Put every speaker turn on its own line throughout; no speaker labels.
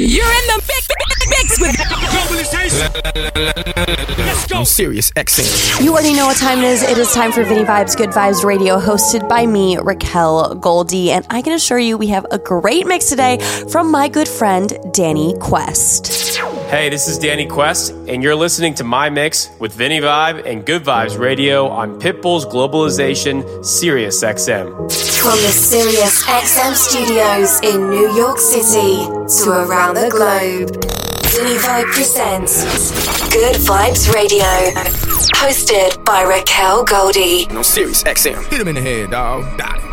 You're in the mix,
Let's go. Sirius XM.
You already know what time it is. It is time for Vinny Vibes, Good Vibes Radio, hosted by me, Raquel Goldie. And I can assure you we have a great mix today from my good friend, Danny Quest.
Hey, this is Danny Quest, and you're listening to my mix with Vinny Vibe and Good Vibes Radio on Pitbull's Globalization Sirius XM.
From the Sirius XM studios in New York City to around the globe, Vinny Vibe presents Good Vibes Radio, hosted by Raquel Goldie.
On Sirius XM.
Hit him in the head, dog. Got it.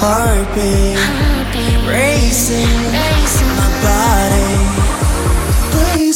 heartbeat, heartbeat
racing, racing
my
body.
Please.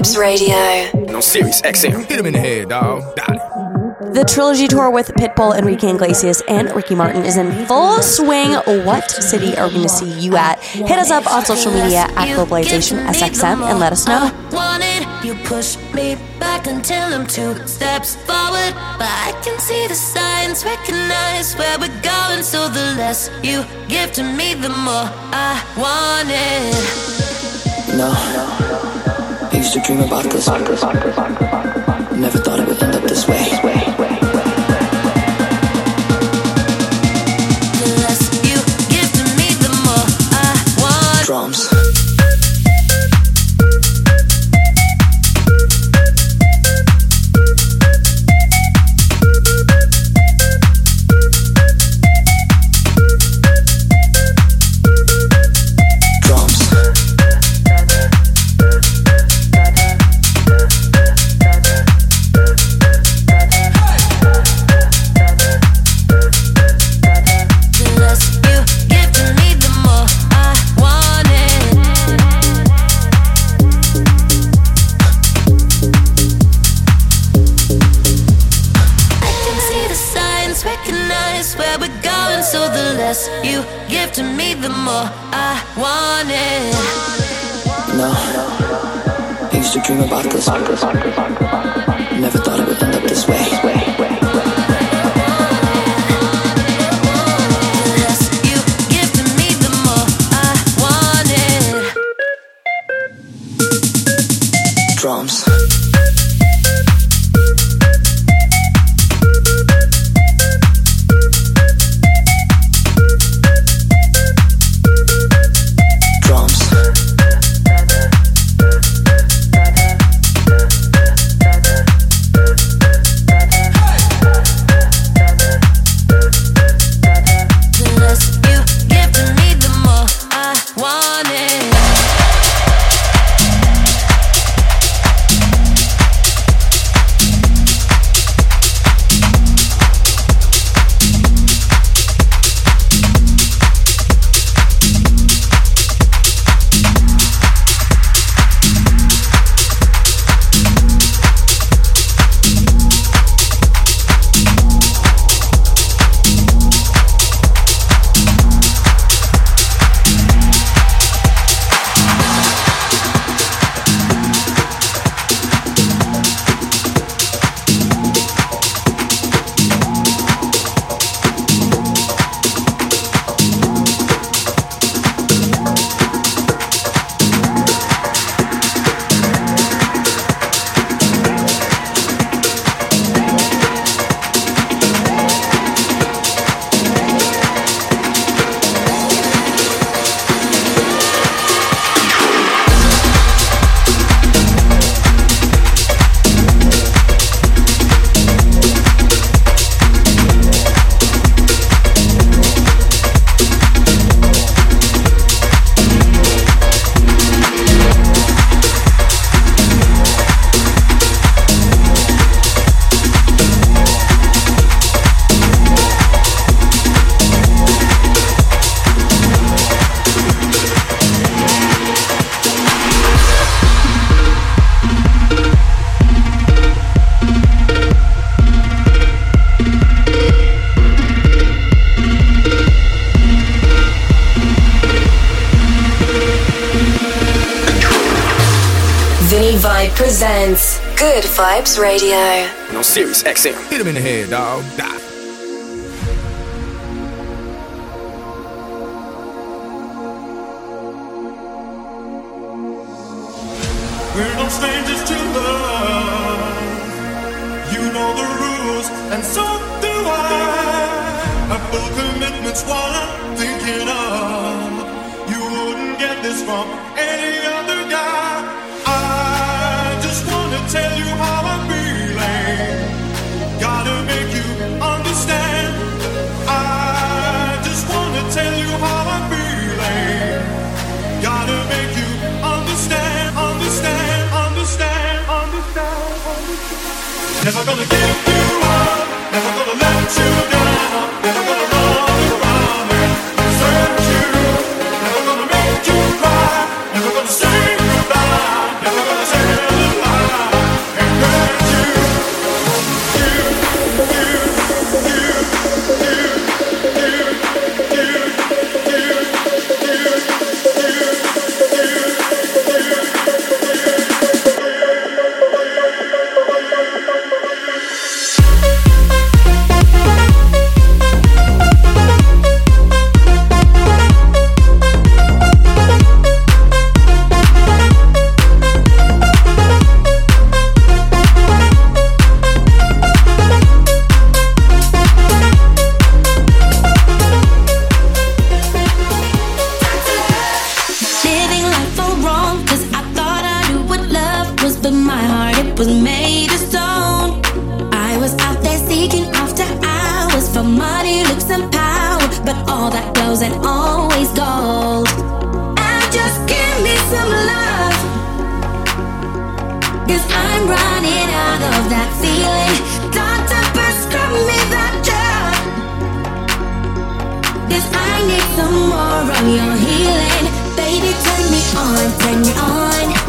Vibes Radio.
No Sirius XM. Hit him in the head, dog. Got it.
The trilogy tour with Pitbull, Enrique Iglesias, and Ricky Martin is in full swing. What city are we going to see you at? Hit us up on social media at Globalization SXM and let us know.
You push me back until I'm two steps forward. But I can see the signs, recognize where we're going. So the less you give to me, the more I want it.
No, no used to dream about this.
Radio.
And on Sirius XM. Hit him in the head, dog. Die.
We're no strangers to love. You know the rules, and so do I. I full commitments while I'm thinking of. You wouldn't get this from. Never gonna give you up, never gonna let you
some more on your healing. Baby, turn me on, turn me on.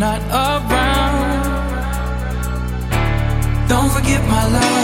Not around. Don't forget my love.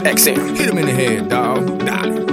XM. Hit him in the head, dog. Dolly.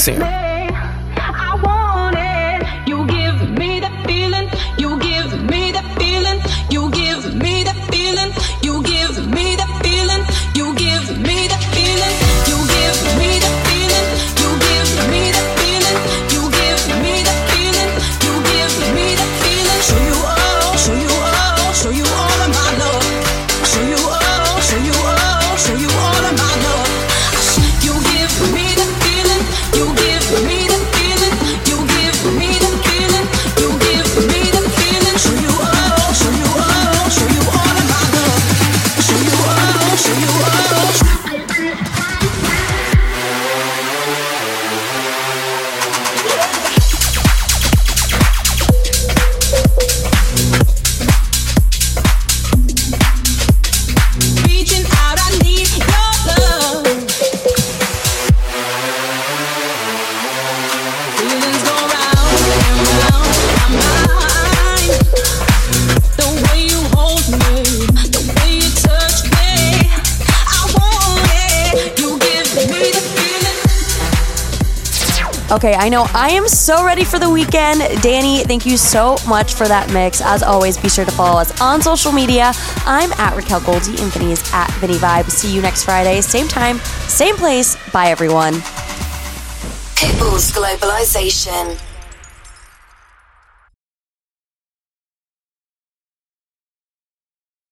Soon.
I
know
I
am so ready for the weekend. Danny, thank you so much for that mix. As always, be sure to follow us on social media. I'm at Raquel Goldie and at Vinny Vibe. See you next Friday, same time, same place. Bye, everyone.
Pitbull's Globalization.